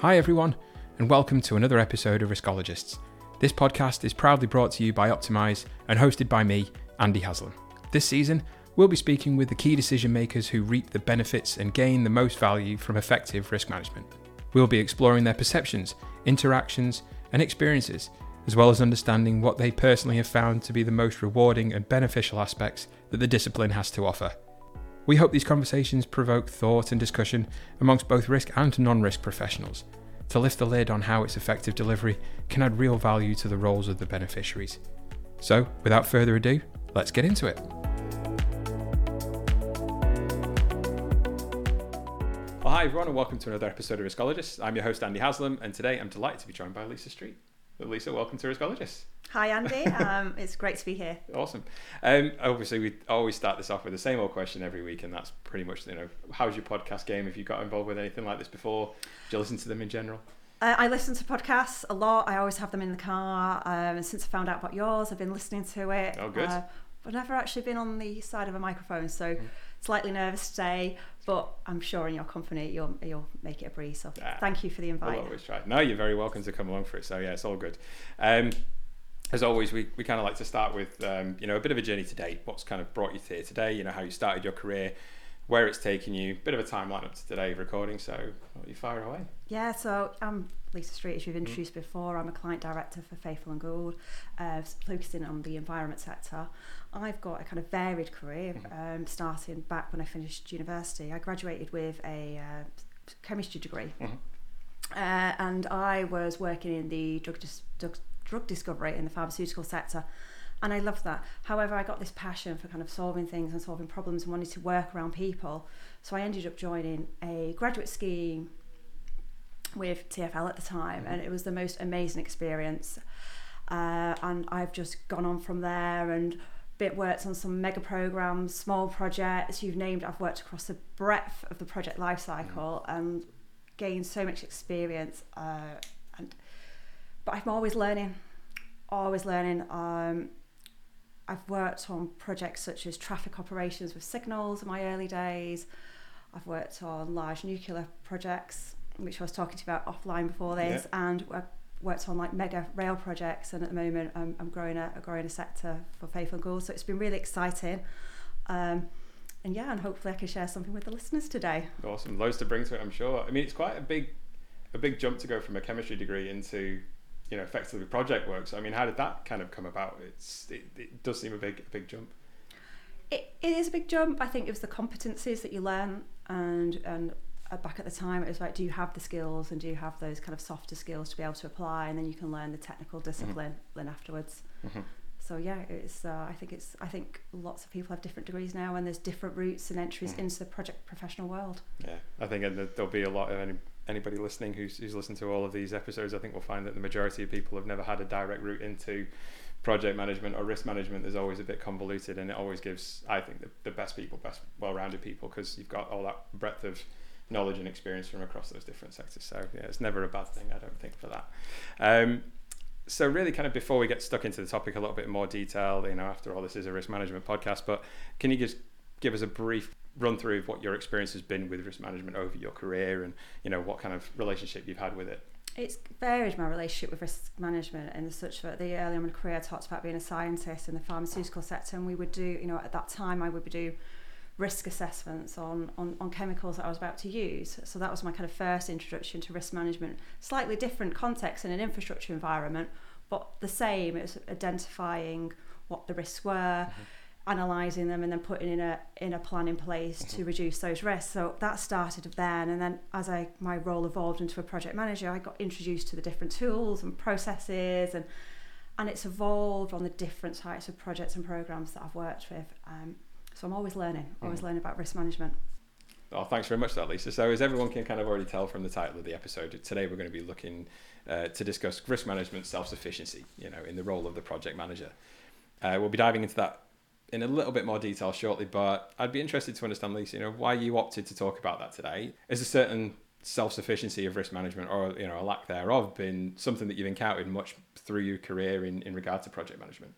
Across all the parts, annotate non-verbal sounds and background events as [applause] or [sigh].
Hi, everyone, and welcome to another episode of Riskologists. This podcast is proudly brought to you by Optimise and hosted by me, Andy Haslam. This season, we'll be speaking with the key decision makers who reap the benefits and gain the most value from effective risk management. We'll be exploring their perceptions, interactions, and experiences, as well as understanding what they personally have found to be the most rewarding and beneficial aspects that the discipline has to offer. We hope these conversations provoke thought and discussion amongst both risk and non risk professionals to lift the lid on how its effective delivery can add real value to the roles of the beneficiaries. So, without further ado, let's get into it. Well, hi everyone, and welcome to another episode of Riskologists. I'm your host Andy Haslam, and today I'm delighted to be joined by Lisa Street. Lisa, welcome to Riskologists. Hi, Andy. [laughs] Um, it's great to be here. Awesome. Um, obviously, we always start this off with the same old question every week, and that's pretty much, you know, how's your podcast game? Have you got involved with anything like this before? Do you listen to them in general? Uh, I listen to podcasts a lot. I always have them in the car. Um, since I found out about yours, I've been listening to it. Oh, good. Uh, I've never actually been on the side of a microphone, so mm. slightly nervous today. But I'm sure in your company you'll you'll make it a breeze. So ah, thank you for the invite. We'll always try. No, you're very welcome to come along for it. So yeah, it's all good. Um, as always, we, we kind of like to start with um, you know a bit of a journey to date. What's kind of brought you here today? You know how you started your career, where it's taken you, bit of a timeline up to today of recording. So you fire away. Yeah, so I'm Lisa Street, as you've mm. introduced mm. before. I'm a client director for Faithful and Gould, uh, focusing on the environment sector. I've got a kind of varied career, mm. um, starting back when I finished university. I graduated with a uh, chemistry degree. Mm-hmm. Uh, and I was working in the drug, dis- drug drug discovery in the pharmaceutical sector. And I loved that. However, I got this passion for kind of solving things and solving problems and wanted to work around people. So I ended up joining a graduate scheme with TFL at the time, and it was the most amazing experience. Uh, and I've just gone on from there and bit worked on some mega programs, small projects. You've named. I've worked across the breadth of the project lifecycle and gained so much experience. Uh, and but I'm always learning, always learning. Um, I've worked on projects such as traffic operations with signals in my early days. I've worked on large nuclear projects, which I was talking to you about offline before this, yeah. and I've worked on like mega rail projects. And at the moment, I'm, I'm growing a, growing a sector for Faith and Gould, so it's been really exciting. Um, and yeah, and hopefully I can share something with the listeners today. Awesome, loads to bring to it, I'm sure. I mean, it's quite a big, a big jump to go from a chemistry degree into you know effectively project work. So I mean, how did that kind of come about? It's it, it does seem a big a big jump. It, it is a big jump. I think it was the competencies that you learn, and and uh, back at the time it was like, do you have the skills and do you have those kind of softer skills to be able to apply, and then you can learn the technical discipline mm-hmm. then afterwards. Mm-hmm. So yeah, it's. Uh, I think it's. I think lots of people have different degrees now, and there's different routes and entries mm-hmm. into the project professional world. Yeah, I think there'll be a lot of any anybody listening who's, who's listened to all of these episodes, I think we'll find that the majority of people have never had a direct route into project management or risk management. There's always a bit convoluted, and it always gives, I think, the, the best people, best well-rounded people, because you've got all that breadth of knowledge and experience from across those different sectors. So yeah, it's never a bad thing, I don't think, for that. Um, so really kind of before we get stuck into the topic a little bit more detail you know after all this is a risk management podcast but can you just give us a brief run through of what your experience has been with risk management over your career and you know what kind of relationship you've had with it? It's varied my relationship with risk management and such that the early on in my career I talked about being a scientist in the pharmaceutical sector and we would do you know at that time I would do risk assessments on, on, on chemicals that I was about to use. So that was my kind of first introduction to risk management. Slightly different context in an infrastructure environment, but the same. It was identifying what the risks were, mm-hmm analysing them and then putting in a in a plan in place to mm-hmm. reduce those risks. So that started then, and then as I my role evolved into a project manager, I got introduced to the different tools and processes, and and it's evolved on the different types of projects and programs that I've worked with. Um, so I'm always learning, always mm. learning about risk management. Oh, thanks very much for that, Lisa. So, as everyone can kind of already tell from the title of the episode, today we're going to be looking uh, to discuss risk management self-sufficiency. You know, in the role of the project manager. Uh, we'll be diving into that in a little bit more detail shortly, but I'd be interested to understand, Lisa, you know, why you opted to talk about that today. Is a certain self-sufficiency of risk management or you know a lack thereof been something that you've encountered much through your career in, in regard to project management?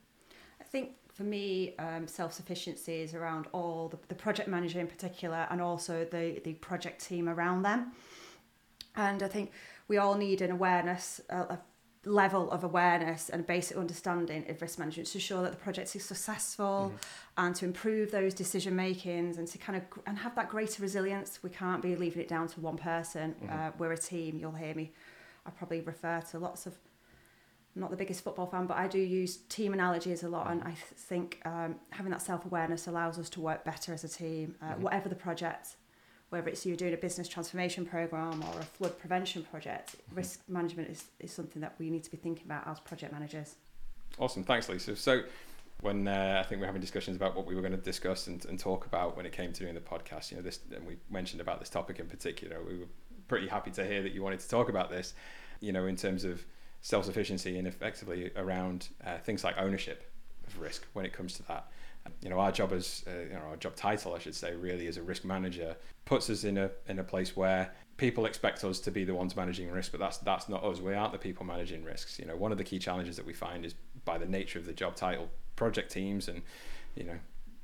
I think for me, um, self-sufficiency is around all the, the project manager in particular and also the, the project team around them. And I think we all need an awareness, a, a level of awareness and basic understanding of risk management to ensure that the project is successful mm-hmm. and to improve those decision makings and to kind of and have that greater resilience. We can't be leaving it down to one person. Mm-hmm. Uh, we're a team. You'll hear me. I probably refer to lots of. Not the biggest football fan, but I do use team analogies a lot, and I th- think um, having that self awareness allows us to work better as a team, uh, mm-hmm. whatever the project whether it's you're doing a business transformation program or a flood prevention project, mm-hmm. risk management is, is something that we need to be thinking about as project managers. Awesome, thanks, Lisa. So, when uh, I think we are having discussions about what we were going to discuss and, and talk about when it came to doing the podcast, you know, this and we mentioned about this topic in particular. We were pretty happy to hear that you wanted to talk about this, you know, in terms of self sufficiency and effectively around uh, things like ownership of risk when it comes to that. You know our job as uh, you know our job title I should say really as a risk manager puts us in a in a place where people expect us to be the ones managing risk but that's that's not us. We aren't the people managing risks. You know one of the key challenges that we find is by the nature of the job title project teams and you know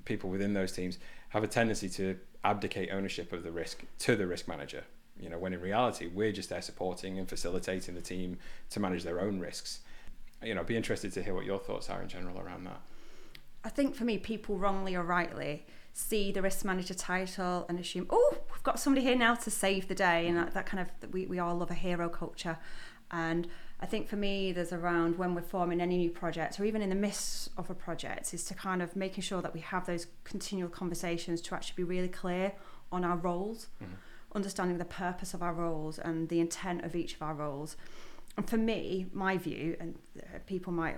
people within those teams have a tendency to abdicate ownership of the risk to the risk manager you know when in reality we're just there supporting and facilitating the team to manage their own risks you know I'd be interested to hear what your thoughts are in general around that I think for me, people wrongly or rightly see the risk manager title and assume, oh, we've got somebody here now to save the day. And that, that kind of, we, we all love a hero culture. And I think for me, there's around when we're forming any new project or even in the midst of a project, is to kind of making sure that we have those continual conversations to actually be really clear on our roles, mm-hmm. Understanding the purpose of our roles and the intent of each of our roles and for me, my view, and uh, people might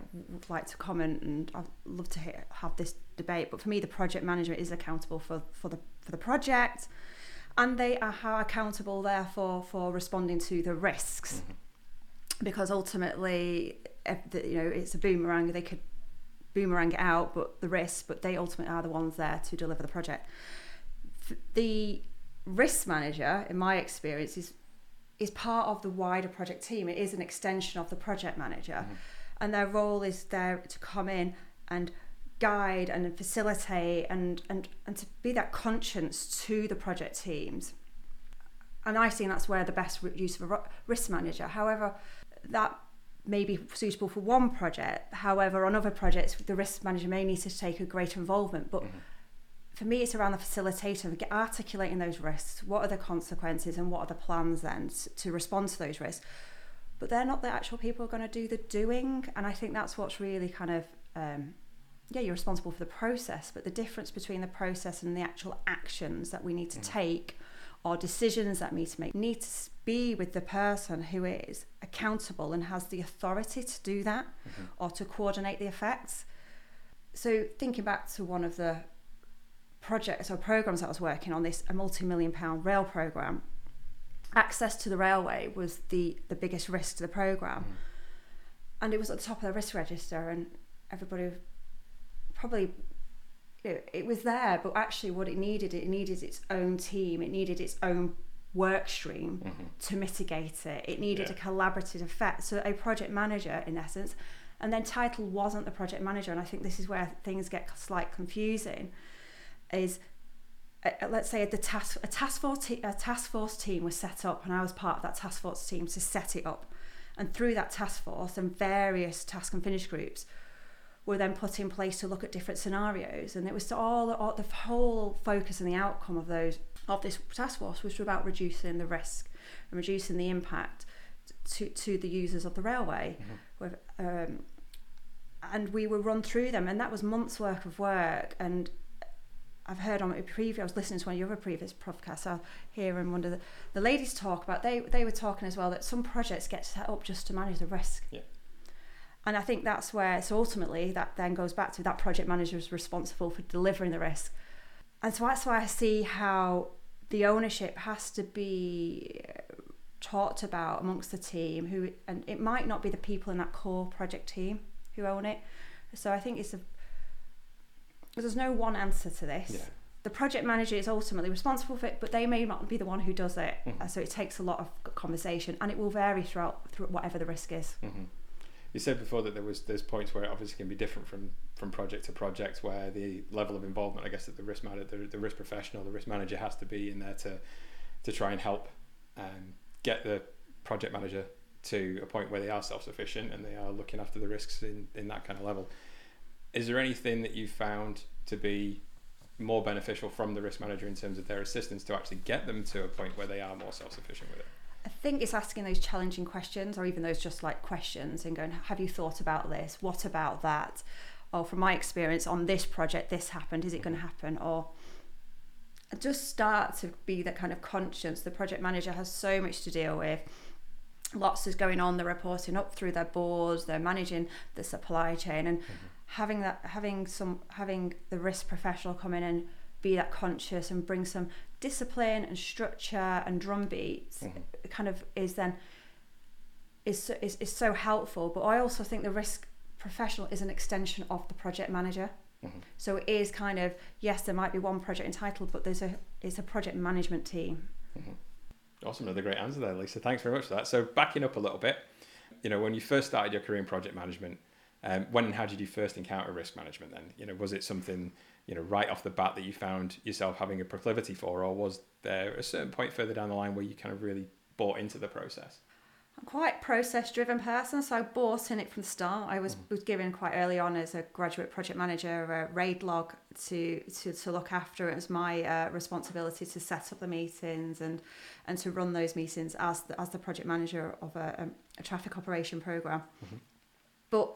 like to comment, and I'd love to hear, have this debate. But for me, the project manager is accountable for, for the for the project, and they are how accountable, therefore, for responding to the risks, mm-hmm. because ultimately, the, you know, it's a boomerang. They could boomerang it out, but the risks, but they ultimately are the ones there to deliver the project. The risk manager, in my experience, is is part of the wider project team. It is an extension of the project manager, mm-hmm. and their role is there to come in and guide and facilitate and and and to be that conscience to the project teams. And I think that's where the best use of a risk manager. However, that may be suitable for one project. However, on other projects, the risk manager may need to take a greater involvement. But mm-hmm for me, it's around the facilitator, articulating those risks. What are the consequences and what are the plans then to respond to those risks? But they're not the actual people who are going to do the doing. And I think that's what's really kind of, um, yeah, you're responsible for the process, but the difference between the process and the actual actions that we need to mm. take or decisions that we need to make need to be with the person who is accountable and has the authority to do that mm-hmm. or to coordinate the effects. So, thinking back to one of the projects or programs that I was working on, this a multi-million pound rail program, access to the railway was the the biggest risk to the program, mm. and it was at the top of the risk register, and everybody probably it, it was there, but actually what it needed, it needed its own team, it needed its own work stream mm-hmm. to mitigate it. It needed yeah. a collaborative effect. So a project manager, in essence, and then title wasn't the project manager, and I think this is where things get slight confusing is uh, uh, let's say the task a task force te- a task force team was set up and I was part of that task force team to set it up. And through that task force and various task and finish groups were then put in place to look at different scenarios. And it was all, all the whole focus and the outcome of those of this task force was about reducing the risk and reducing the impact to, to the users of the railway. Mm-hmm. with, um, and we were run through them. And that was months work of work. And I've heard on a previous, I was listening to one of your other previous podcasts out here, and one of the, the ladies talk about, they, they were talking as well that some projects get set up just to manage the risk. Yeah. And I think that's where, so ultimately, that then goes back to that project manager is responsible for delivering the risk. And so that's why I see how the ownership has to be uh, talked about amongst the team who and it might not be the people in that core project team who own it so i think it's a there's no one answer to this. Yeah. The project manager is ultimately responsible for it, but they may not be the one who does it. Mm-hmm. so it takes a lot of conversation, and it will vary throughout through whatever the risk is. Mm-hmm. You said before that there was there's points where it obviously can be different from from project to project, where the level of involvement, I guess, that the risk manager, the, the risk professional, the risk manager has to be in there to to try and help um, get the project manager to a point where they are self-sufficient and they are looking after the risks in, in that kind of level. Is there anything that you found to be more beneficial from the risk manager in terms of their assistance to actually get them to a point where they are more self-sufficient with it? I think it's asking those challenging questions or even those just like questions and going, have you thought about this? What about that? Or from my experience on this project, this happened. Is it going to happen? Or just start to be that kind of conscience. The project manager has so much to deal with. Lots is going on. They're reporting up through their boards. They're managing the supply chain, and mm-hmm. Having that, having some, having the risk professional come in and be that conscious and bring some discipline and structure and drum beats mm-hmm. kind of is then is, is is so helpful but i also think the risk professional is an extension of the project manager mm-hmm. so it is kind of yes there might be one project entitled but there's a it's a project management team mm-hmm. awesome another great answer there lisa thanks very much for that so backing up a little bit you know when you first started your career in project management um, when and how did you first encounter risk management then you know was it something you know right off the bat that you found yourself having a proclivity for, or was there a certain point further down the line where you kind of really bought into the process? I'm quite process driven person, so I bought in it from the start. I was, mm. was given quite early on as a graduate project manager a RAID log to, to, to look after. It was my uh, responsibility to set up the meetings and and to run those meetings as the, as the project manager of a, a traffic operation program. Mm-hmm. But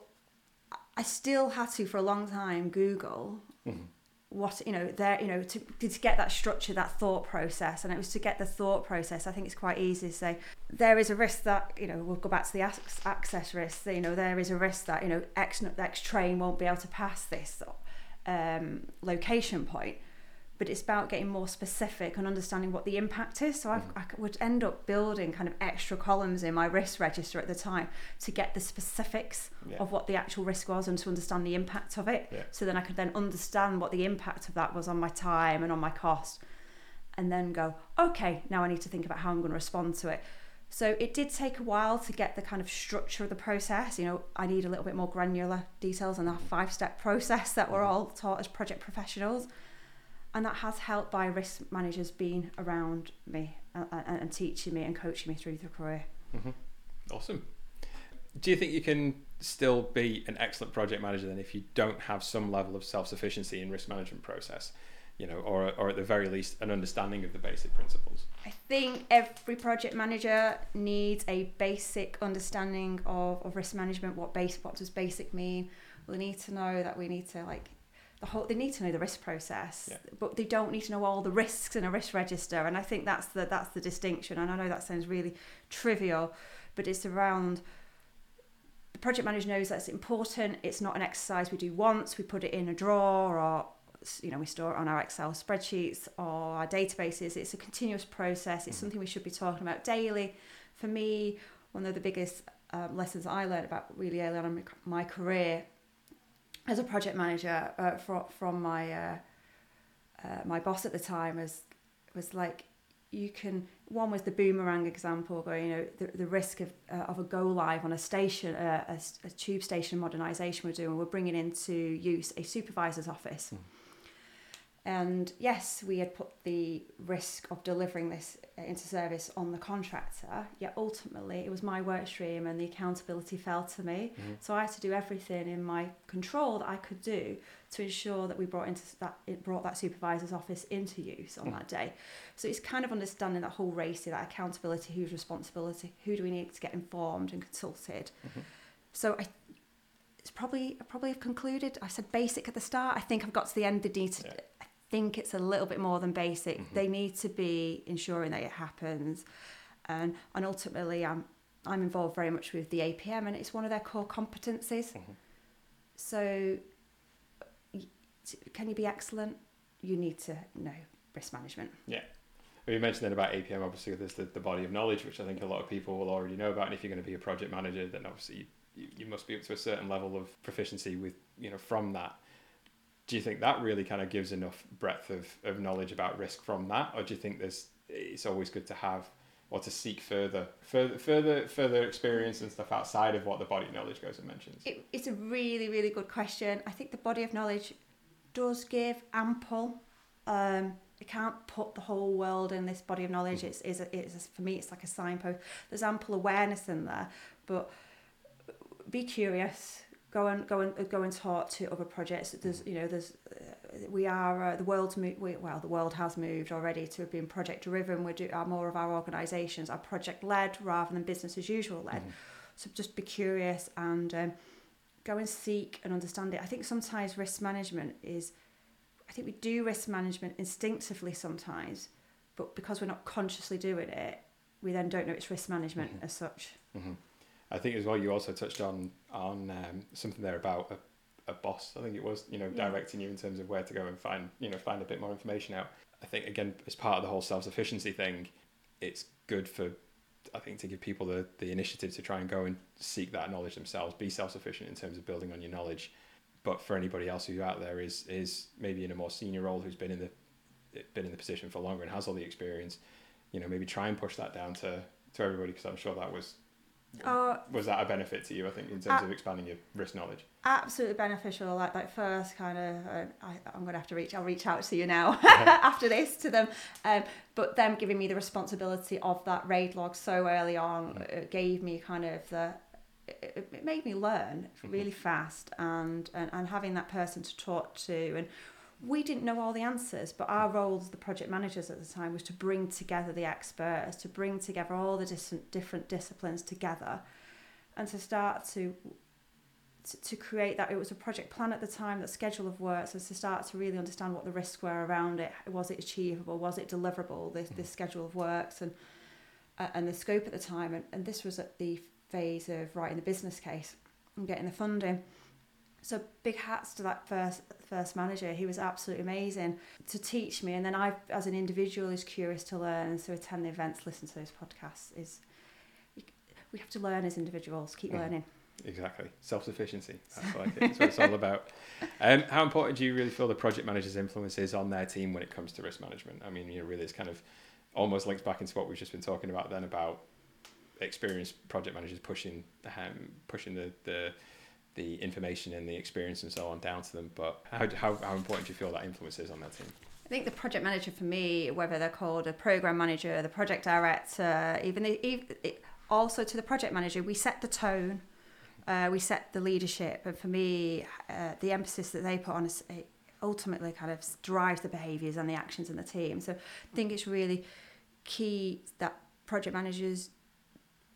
I still had to for a long time Google mm-hmm. what you know there you know to, to get that structure that thought process. And it was to get the thought process i think it's quite easy to say there is a risk that you know we'll go back to the access risk you know there is a risk that you know x x train won't be able to pass this um, location point but it's about getting more specific and understanding what the impact is. So mm. I would end up building kind of extra columns in my risk register at the time to get the specifics yeah. of what the actual risk was and to understand the impact of it. Yeah. So then I could then understand what the impact of that was on my time and on my cost, and then go, okay, now I need to think about how I'm going to respond to it. So it did take a while to get the kind of structure of the process. You know, I need a little bit more granular details on that mm. five step process that we're mm-hmm. all taught as project professionals and that has helped by risk managers being around me and, and, and teaching me and coaching me through the career. Mm-hmm. Awesome. Do you think you can still be an excellent project manager then if you don't have some level of self-sufficiency in risk management process? You know, or, or at the very least, an understanding of the basic principles. I think every project manager needs a basic understanding of, of risk management. What base, what does basic mean? We need to know that we need to like the whole they need to know the risk process yeah. but they don't need to know all the risks in a risk register and i think that's the that's the distinction and i know that sounds really trivial but it's around the project manager knows that's important it's not an exercise we do once we put it in a drawer or you know we store it on our excel spreadsheets or our databases it's a continuous process it's mm-hmm. something we should be talking about daily for me one of the biggest um, lessons i learned about really early on in my career as a project manager uh, from from my uh, uh, my boss at the time was was like you can one was the boomerang example where you know the, the risk of uh, of a go live on a station uh, a, a tube station modernization we're doing we're bringing into use a supervisor's office mm. And yes, we had put the risk of delivering this into service on the contractor, yet ultimately it was my work stream and the accountability fell to me. Mm-hmm. So I had to do everything in my control that I could do to ensure that we brought into that it brought that supervisor's office into use on mm-hmm. that day. So it's kind of understanding that whole race, that accountability, whose responsibility, who do we need to get informed and consulted. Mm-hmm. So I it's probably I probably have concluded. I said basic at the start. I think I've got to the end. The need to, yeah think it's a little bit more than basic. Mm-hmm. They need to be ensuring that it happens, and and ultimately, I'm I'm involved very much with the APM, and it's one of their core competencies. Mm-hmm. So, can you be excellent? You need to know risk management. Yeah. You mentioned then about APM. Obviously, there's the, the body of knowledge, which I think a lot of people will already know about. And if you're going to be a project manager, then obviously you, you must be up to a certain level of proficiency with you know from that do you think that really kind of gives enough breadth of, of knowledge about risk from that or do you think there's it's always good to have or to seek further further further further experience and stuff outside of what the body of knowledge goes and mentions it, it's a really really good question i think the body of knowledge does give ample um, I can't put the whole world in this body of knowledge. Mm-hmm. It's, it's, it's for me, it's like a signpost. There's ample awareness in there, but be curious. Go and go and go and talk to other projects. There's you know there's uh, we are uh, the world's moved well the world has moved already to being project driven. We do are more of our organisations are project led rather than business as usual led. Mm-hmm. So just be curious and um, go and seek and understand it. I think sometimes risk management is I think we do risk management instinctively sometimes, but because we're not consciously doing it, we then don't know it's risk management mm-hmm. as such. Mm-hmm. I think as well, you also touched on on um, something there about a, a boss. I think it was you know yeah. directing you in terms of where to go and find you know find a bit more information out. I think again as part of the whole self sufficiency thing, it's good for I think to give people the the initiative to try and go and seek that knowledge themselves, be self sufficient in terms of building on your knowledge, but for anybody else who's out there is is maybe in a more senior role who's been in the been in the position for longer and has all the experience, you know, maybe try and push that down to to everybody because I'm sure that was uh, was that a benefit to you? I think in terms uh, of expanding your risk knowledge. Absolutely beneficial. Like that first kind of, uh, I, I'm gonna have to reach. I'll reach out to you now [laughs] after this to them. Um, but them giving me the responsibility of that RAID log so early on mm. gave me kind of the it, it made me learn mm-hmm. really fast and, and and having that person to talk to and we didn't know all the answers but our role as the project managers at the time was to bring together the experts to bring together all the different different disciplines together and to start to to, to create that it was a project plan at the time that schedule of work so to start to really understand what the risks were around it was it achievable was it deliverable this, this mm-hmm. schedule of works and uh, and the scope at the time and, and this was at the phase of writing the business case and getting the funding. So big hats to that first first manager. He was absolutely amazing to teach me, and then I, as an individual, is curious to learn. And so attend the events, listen to those podcasts. Is we have to learn as individuals. Keep mm. learning. Exactly, self sufficiency. That's what, That's what it's all about. [laughs] Um, how important do you really feel the project manager's influence is on their team when it comes to risk management? I mean, you know, really, it's kind of almost links back into what we've just been talking about then about experienced project managers pushing um, pushing the, the the information and the experience and so on down to them. But how, how, how important do you feel that influence is on that team? I think the project manager for me, whether they're called a program manager, the project director, even, the, even also to the project manager, we set the tone, uh, we set the leadership, and for me, uh, the emphasis that they put on is ultimately kind of drives the behaviours and the actions in the team. So I think it's really key that project managers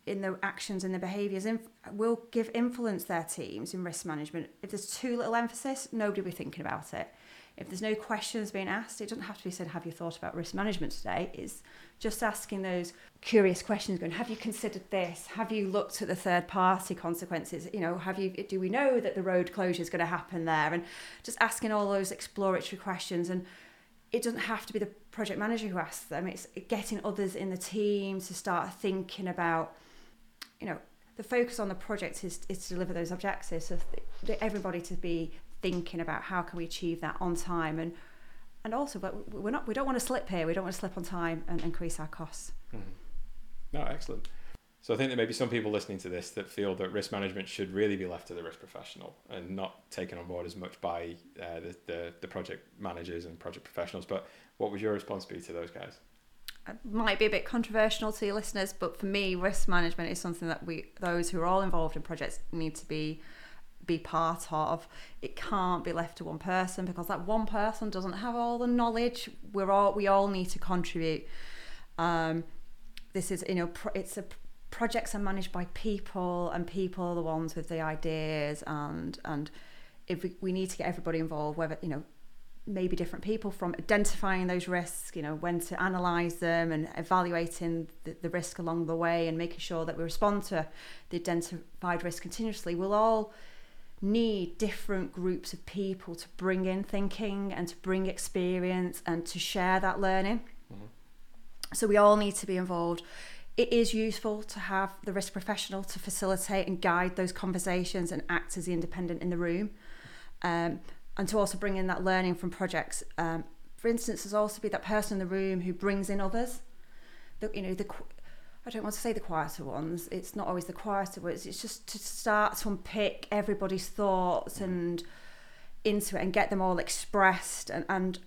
in the actions and the behaviours inf- will give influence their teams in risk management. If there's too little emphasis, nobody will be thinking about it. If there's no questions being asked, it doesn't have to be said, Have you thought about risk management today? It's just asking those curious questions going, Have you considered this? Have you looked at the third party consequences? You know, have you do we know that the road closure is going to happen there? And just asking all those exploratory questions and it doesn't have to be the project manager who asks them, it's getting others in the team to start thinking about you know, the focus on the project is, is to deliver those objectives. So everybody to be thinking about how can we achieve that on time and and also but we're not we don't want to slip here we don't want to slip on time and increase our costs mm-hmm. no excellent so i think there may be some people listening to this that feel that risk management should really be left to the risk professional and not taken on board as much by uh, the, the, the project managers and project professionals but what would your response be to those guys might be a bit controversial to your listeners, but for me, risk management is something that we, those who are all involved in projects, need to be be part of. It can't be left to one person because that one person doesn't have all the knowledge. We're all we all need to contribute. Um, this is you know it's a projects are managed by people and people are the ones with the ideas and and if we, we need to get everybody involved whether you know maybe different people from identifying those risks, you know, when to analyze them and evaluating the, the risk along the way and making sure that we respond to the identified risk continuously. We'll all need different groups of people to bring in thinking and to bring experience and to share that learning. Mm-hmm. So we all need to be involved. It is useful to have the risk professional to facilitate and guide those conversations and act as the independent in the room. Um, and to also bring in that learning from projects. Um, for instance, there's also be that person in the room who brings in others. The, you know, the I don't want to say the quieter ones. It's not always the quieter ones. It's just to start to unpick everybody's thoughts and into it and get them all expressed and, and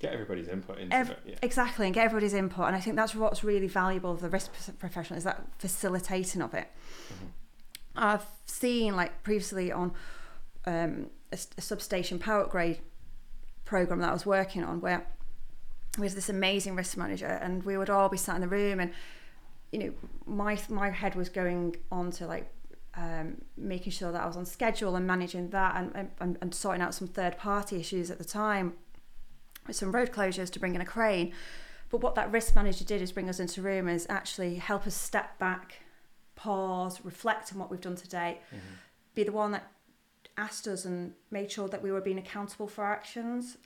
get everybody's input into Ev- it. Yeah. Exactly, and get everybody's input. And I think that's what's really valuable of the risk professional is that facilitating of it. I've seen like previously on um, a, a substation power upgrade program that I was working on where there was this amazing risk manager and we would all be sat in the room and you know my my head was going on to like um, making sure that I was on schedule and managing that and, and, and sorting out some third party issues at the time with some road closures to bring in a crane. But what that risk manager did is bring us into room is actually help us step back, pause, reflect on what we've done today, be the one that asked us and made sure that we were being accountable for our actions.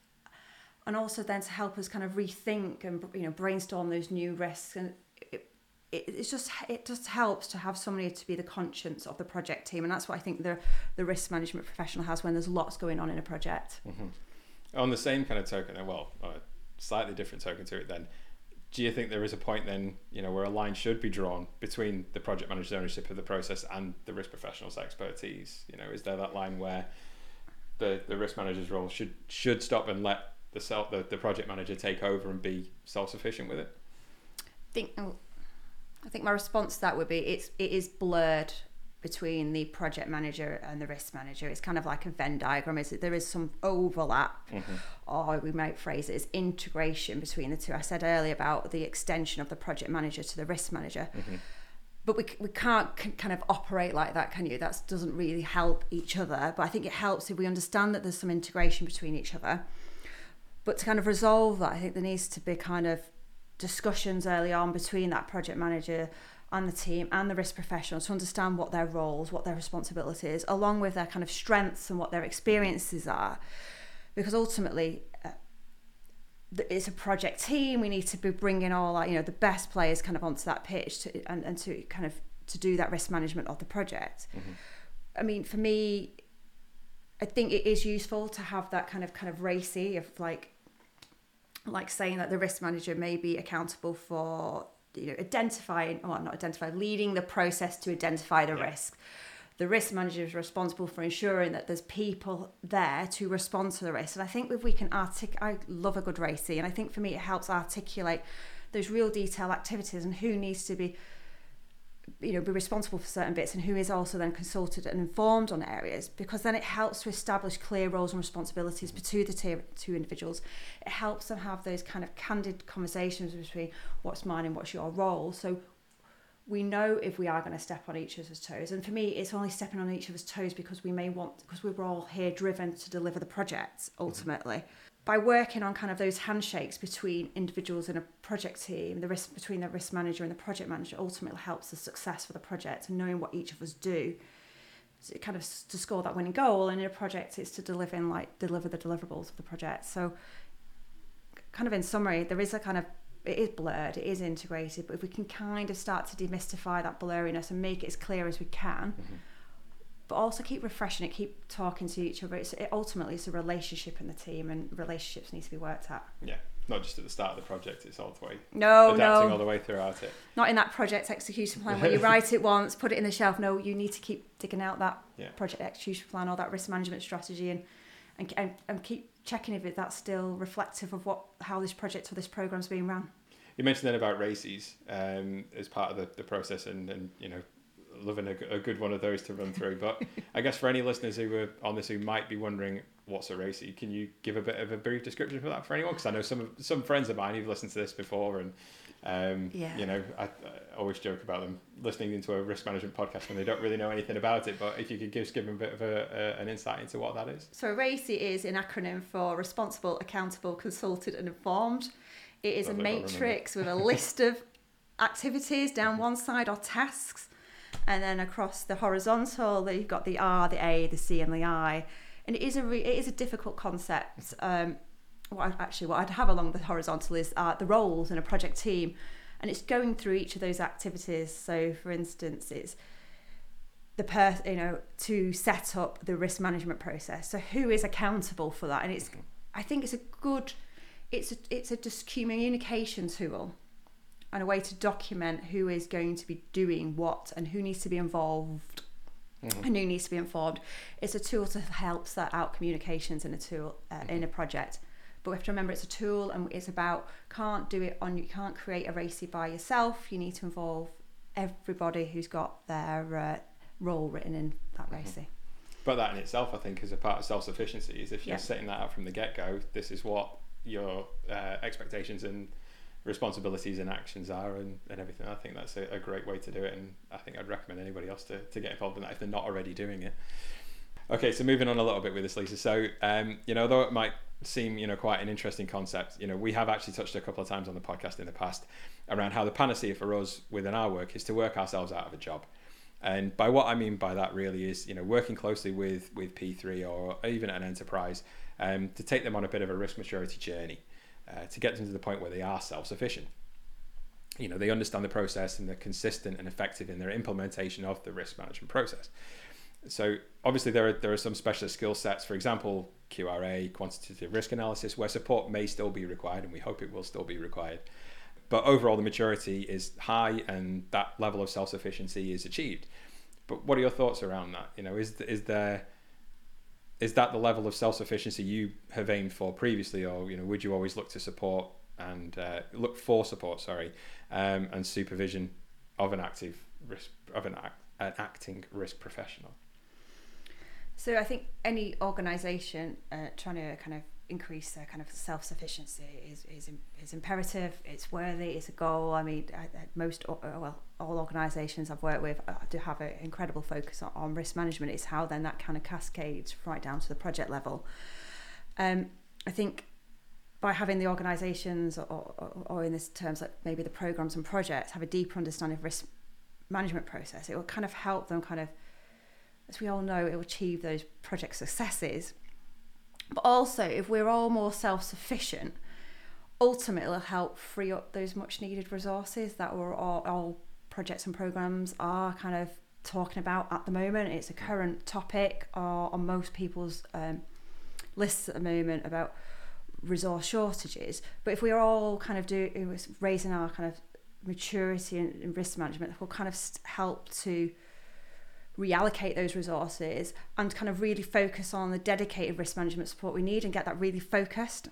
And also then to help us kind of rethink and you know brainstorm those new risks and it, it, it's just it just helps to have somebody to be the conscience of the project team and that's what I think the the risk management professional has when there's lots going on in a project. On the same kind of token, uh, well, a slightly different token to it, then, do you think there is a point then, you know, where a line should be drawn between the project manager's ownership of the process and the risk professional's expertise? You know, is there that line where the, the risk manager's role should should stop and let the self the, the project manager take over and be self sufficient with it? I think oh, I think my response to that would be it's it is blurred between the project manager and the risk manager. It's kind of like a Venn diagram. Is that there is some overlap, mm-hmm. or we might phrase it as integration between the two. I said earlier about the extension of the project manager to the risk manager. Mm-hmm. But we, we can't c- kind of operate like that, can you? That doesn't really help each other. But I think it helps if we understand that there's some integration between each other. But to kind of resolve that, I think there needs to be kind of discussions early on between that project manager and the team and the risk professionals to understand what their roles, what their responsibilities, along with their kind of strengths and what their experiences are. Because ultimately, uh, it's a project team. We need to be bringing all our, you know, the best players kind of onto that pitch to, and, and to kind of to do that risk management of the project. I mean, for me, I think it is useful to have that kind of kind of RACI of like like saying that the risk manager may be accountable for you know identifying or not identifying leading the process to identify the Yeah. risk the risk manager is responsible for ensuring that there's people there to respond to the risk and i think if we can artic i love a good RACI and i think for me it helps articulate those real detail activities and who needs to be you know be responsible for certain bits and who is also then consulted and informed on areas because then it helps to establish clear roles and responsibilities between the two, two individuals. It helps them have those kind of candid conversations between what's mine and what's your role. So we know if we are going to step on each other's toes and for me it's only stepping on each other's toes because we may want because we were all here driven to deliver the project mm-hmm. ultimately by working on kind of those handshakes between individuals in a project team, the risk between the risk manager and the project manager ultimately helps the success for the project and knowing what each of us do. So kind of to score that winning goal, and in a project, it's to deliver in like deliver the deliverables of the project. So, kind of in summary, there is a kind of it is blurred, it is integrated, but if we can kind of start to demystify that blurriness and make it as clear as we can, mm-hmm. But also keep refreshing it, keep talking to each other. It's it ultimately it's a relationship in the team, and relationships need to be worked at. Yeah, not just at the start of the project; it's all the way No, adapting no, all the way throughout it. not in that project execution plan where you [laughs] write it once, put it in the shelf. No, you need to keep digging out that Yeah. project execution plan or that risk management strategy and and, and, and keep checking if it, that's still reflective of what how this project or this program's being run. You mentioned then about RACIs um, as part of the, the process, and, and you know, loving a good one of those to run through. But I guess for any listeners who are on this who might be wondering what's a RACI, can you give a bit of a brief description for that for anyone? Because I know some of, some friends of mine who've listened to this before, and um, Yeah. you know, I, I always joke about them listening into a risk management podcast when they don't really know anything about it. But if you could just give them a bit of a, a, an insight into what that is. So RACI is an acronym for Responsible, Accountable, Consulted and Informed. It is a Lovely, I'll matrix with a list of activities down one side or tasks, and then across the horizontal, you've got the R, the A, the C, and the I. And it is a re- it is a difficult concept. Um, what I, actually what I'd have along the horizontal is uh, the roles in a project team, and it's going through each of those activities. So, for instance, it's the per you know to set up the risk management process. So, who is accountable for that? And it's I think it's a good it's a it's a just communication tool and a way to document who is going to be doing what and who needs to be involved and who needs to be informed. It's a tool to help set out communications in a tool uh, in a project. but we have to remember it's a tool and it's about can't do it on you can't create a RACI by yourself you need to involve everybody who's got their uh, role written in that Mm-hmm. RACI But that in itself, I think, is a part of self sufficiency. Is if you're Yeah. setting that out from the get go, this is what your uh, expectations and responsibilities and actions are, and, and everything. I think that's a, a great way to do it, and I think I'd recommend anybody else to, to get involved in that if they're not already doing it. Okay, so moving on a little bit with this, Lisa. So, um, you know, though it might seem, you know, quite an interesting concept, you know, we have actually touched a couple of times on the podcast in the past around how the panacea for us within our work is to work ourselves out of a job. And by what I mean by that really is, you know, working closely with with P3 or even an enterprise um, to take them on a bit of a risk maturity journey uh, to get them to the point where they are self sufficient. You know, they understand the process and they're consistent and effective in their implementation of the risk management process. So obviously there are there are some specialist skill sets, for example, QRA, quantitative risk analysis, where support may still be required, and we hope it will still be required. But overall, the maturity is high, and that level of self sufficiency is achieved. But what are your thoughts around that? You know, is is there is that the level of self sufficiency you have aimed for previously, or you know, would you always look to support and uh, look for support, sorry, um, and supervision of an active risk of an, act, an acting risk professional? So I think any organisation uh, trying to kind of increase their kind of self sufficiency is, is is imperative. It's worthy. It's a goal. I mean, most uh, well, all organisations I've worked with uh, do have an incredible focus on, on risk management. It's how then that kind of cascades right down to the project level. Um, I think by having the organisations or, or, or in this terms like maybe the programs and projects have a deeper understanding of risk management process, it will kind of help them kind of as we all know, it will achieve those project successes. But also, if we're all more self sufficient, ultimately it'll help free up those much needed resources that we're all, all projects and programs are kind of talking about at the moment. It's a current topic uh, on most people's um, lists at the moment about resource shortages. But if we're all kind of doing raising our kind of maturity and, risk management, will kind of help to reallocate those resources and kind of really focus on the dedicated risk management support we need and get that really focused.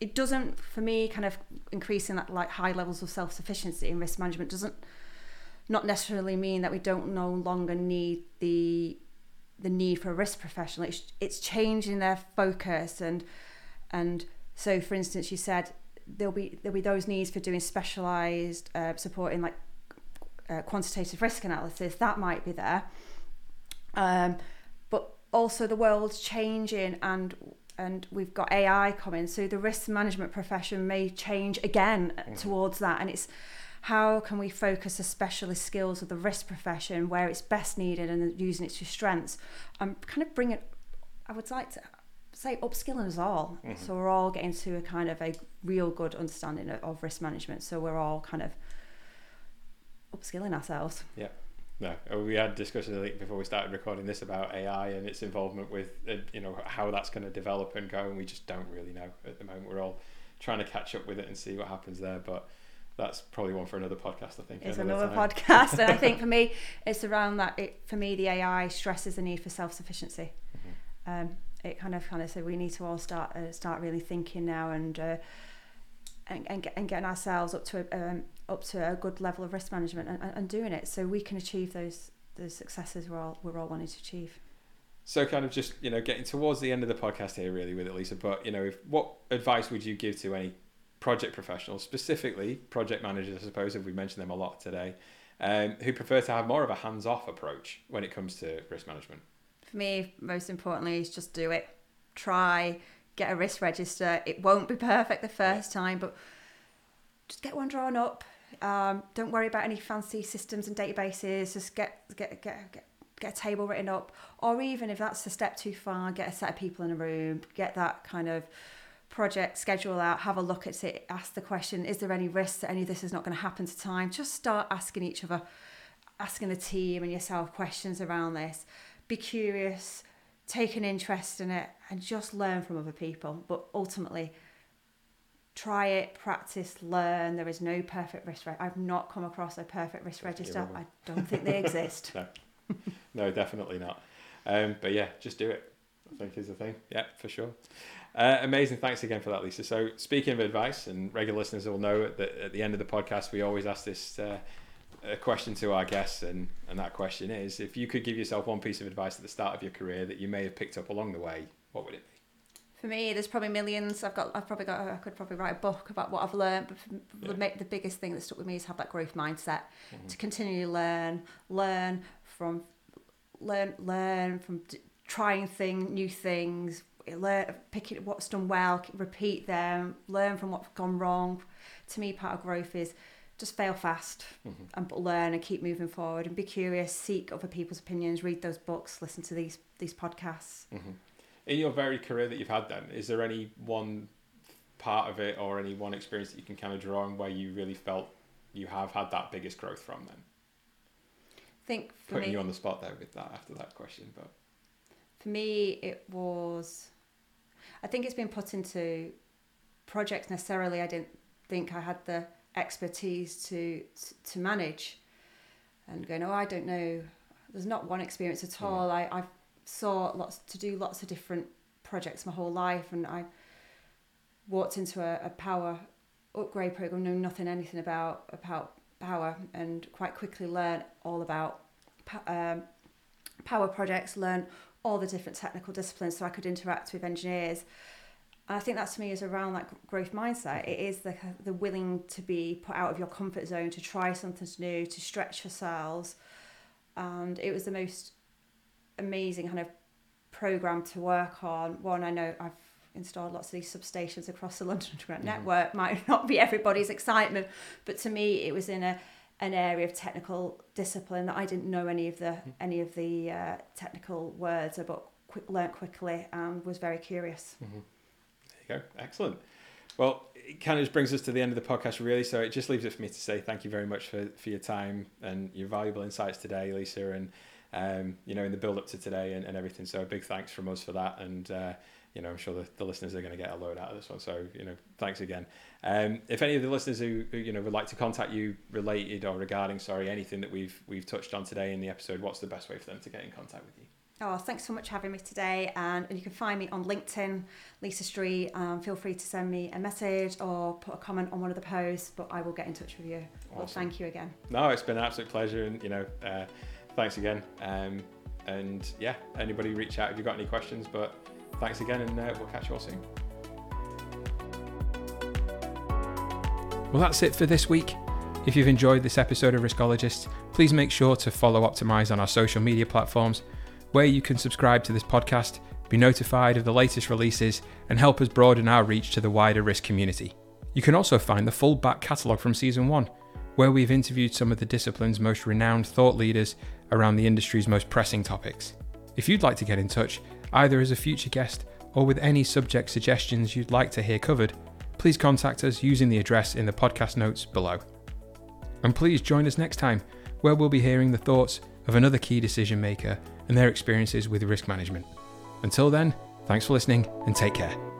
It doesn't for me kind of increasing that like high levels of self-sufficiency in risk management doesn't not necessarily mean that we don't no longer need the the need for a risk professional. It's, it's changing their focus and and so for instance you said there'll be there'll be those needs for doing specialized uh, support in like uh, quantitative risk analysis that might be there. Um, but also the world's changing and and we've got AI coming so the risk management profession may change again Mhm. towards that. And it's how can we focus the specialist skills of the risk profession where it's best needed and using it to strengths? And kind of bring it I would like to say upskilling us all. Mhm. so we're all getting to a kind of a real good understanding of, of risk management. So we're all kind of upskilling ourselves Yeah. No, uh, we had discussions before we started recording this about AI and its involvement with uh, you know how that's going to develop and go, and we just don't really know at the moment. We're all trying to catch up with it and see what happens there, but that's probably one for another podcast. I think it's another another podcast and i think for me [laughs] it's around that it for me the ai stresses the need for self-sufficiency Mhm. um, it kind of kind of said we need to all start uh, start really thinking now and uh, and, and, get, and getting ourselves up to a, um, up to a good level of risk management and, and, and doing it so we can achieve those those successes we're all we're all wanting to achieve So, kind of just you know getting towards the end of the podcast here, really, with it, Lisa. But you know, if, what advice would you give to any project professionals, specifically project managers, I suppose, if we mentioned them a lot today, um, who prefer to have more of a hands-off approach when it comes to risk management? for me most importantly is just do it try get a risk register it won't be perfect the first time but just get one drawn up um, don't worry about any fancy systems and databases just get get get, get get a table written up. Or even if that's a step too far get a set of people in a room get that kind of project schedule out have a look at it ask the question is there any risk that any of this is not going to happen to time? Just start asking each other asking the team and yourself questions around this. Be curious take an interest in it and just learn from other people. But ultimately try it practice learn there is no perfect risk register i've not come across a perfect risk register i don't think they exist [laughs] No, definitely not. Um, but yeah, just do it. I think is the thing. Yeah, for sure. Uh, amazing. Thanks again for that, Lisa. So, speaking of advice, and regular listeners will know that at the end of the podcast, we always ask this uh, a question to our guests, and, and that question is if you could give yourself one piece of advice at the start of your career that you may have picked up along the way, what would it be? For me, there's probably millions. I've got, I've probably got, I could probably write a book about what I've learned. But yeah. the, the biggest thing that stuck with me is have that growth mindset mm-hmm. to continually learn, learn from, learn, learn from d- trying thing, new things, learn, picking what's done well, repeat them, learn from what's gone wrong. To me, part of growth is just fail fast mm-hmm. and learn and keep moving forward and be curious, seek other people's opinions, read those books, listen to these these podcasts. Mm-hmm. In your varied career that you've had, then is there any one part of it or any one experience that you can kind of draw on where you really felt you have had that biggest growth from? Then, I think putting me, you on the spot there with that after that question, but for me, it was. I think it's been put into projects necessarily. I didn't think I had the expertise to to manage, and going, oh, I don't know. There's not one experience at all. Mm. I I saw lots to do lots of different projects my whole life, and I walked into a, a power upgrade program, know nothing anything about about power, and quite quickly learned all about um, power projects. Learn all the different technical disciplines, so I could interact with engineers and I think that to me is around that growth mindset. It is the the willing to be put out of your comfort zone, to try something new, to stretch yourselves. And it was the most amazing kind of program to work on. One, I know I've installed lots of these substations across the London Underground mm-hmm. network. Might [laughs] not be everybody's excitement, but to me, it was in a an area of technical discipline that I didn't know any of the mm-hmm. any of the uh, technical words, but quick, learned quickly and was very curious. Mm-hmm you go. Excellent. Well, it kind of just brings us to the end of the podcast, really. So it just leaves it for me to say thank you very much for, for your time and your valuable insights today, Lisa, and um, you know, in the build up to today and, and everything. So a big thanks from us for that. And uh, you know, I'm sure the, the listeners are going to get a load out of this one. So you know, thanks again. Um, if any of the listeners who, who you know would like to contact you related or regarding, sorry, anything that we've we've touched on today in the episode, what's the best way for them to get in contact with you? Oh, thanks so much for having me today. And you can find me on LinkedIn, Lisa Street. Um, feel free to send me a message or put a comment on one of the posts, but I will get in touch with you. Awesome. Well, thank you again. No, it's been an absolute pleasure. And, you know, uh, thanks again. Um, and yeah, anybody reach out if you've got any questions. But thanks again, and uh, we'll catch you all soon. Well, that's it for this week. If you've enjoyed this episode of Riskologists, please make sure to follow Optimise on our social media platforms where you can subscribe to this podcast, be notified of the latest releases, and help us broaden our reach to the wider risk community. You can also find the full back catalogue from season one, where we've interviewed some of the discipline's most renowned thought leaders around the industry's most pressing topics. If you'd like to get in touch, either as a future guest or with any subject suggestions you'd like to hear covered, please contact us using the address in the podcast notes below. And please join us next time, where we'll be hearing the thoughts of another key decision maker and their experiences with risk management. Until then, thanks for listening and take care.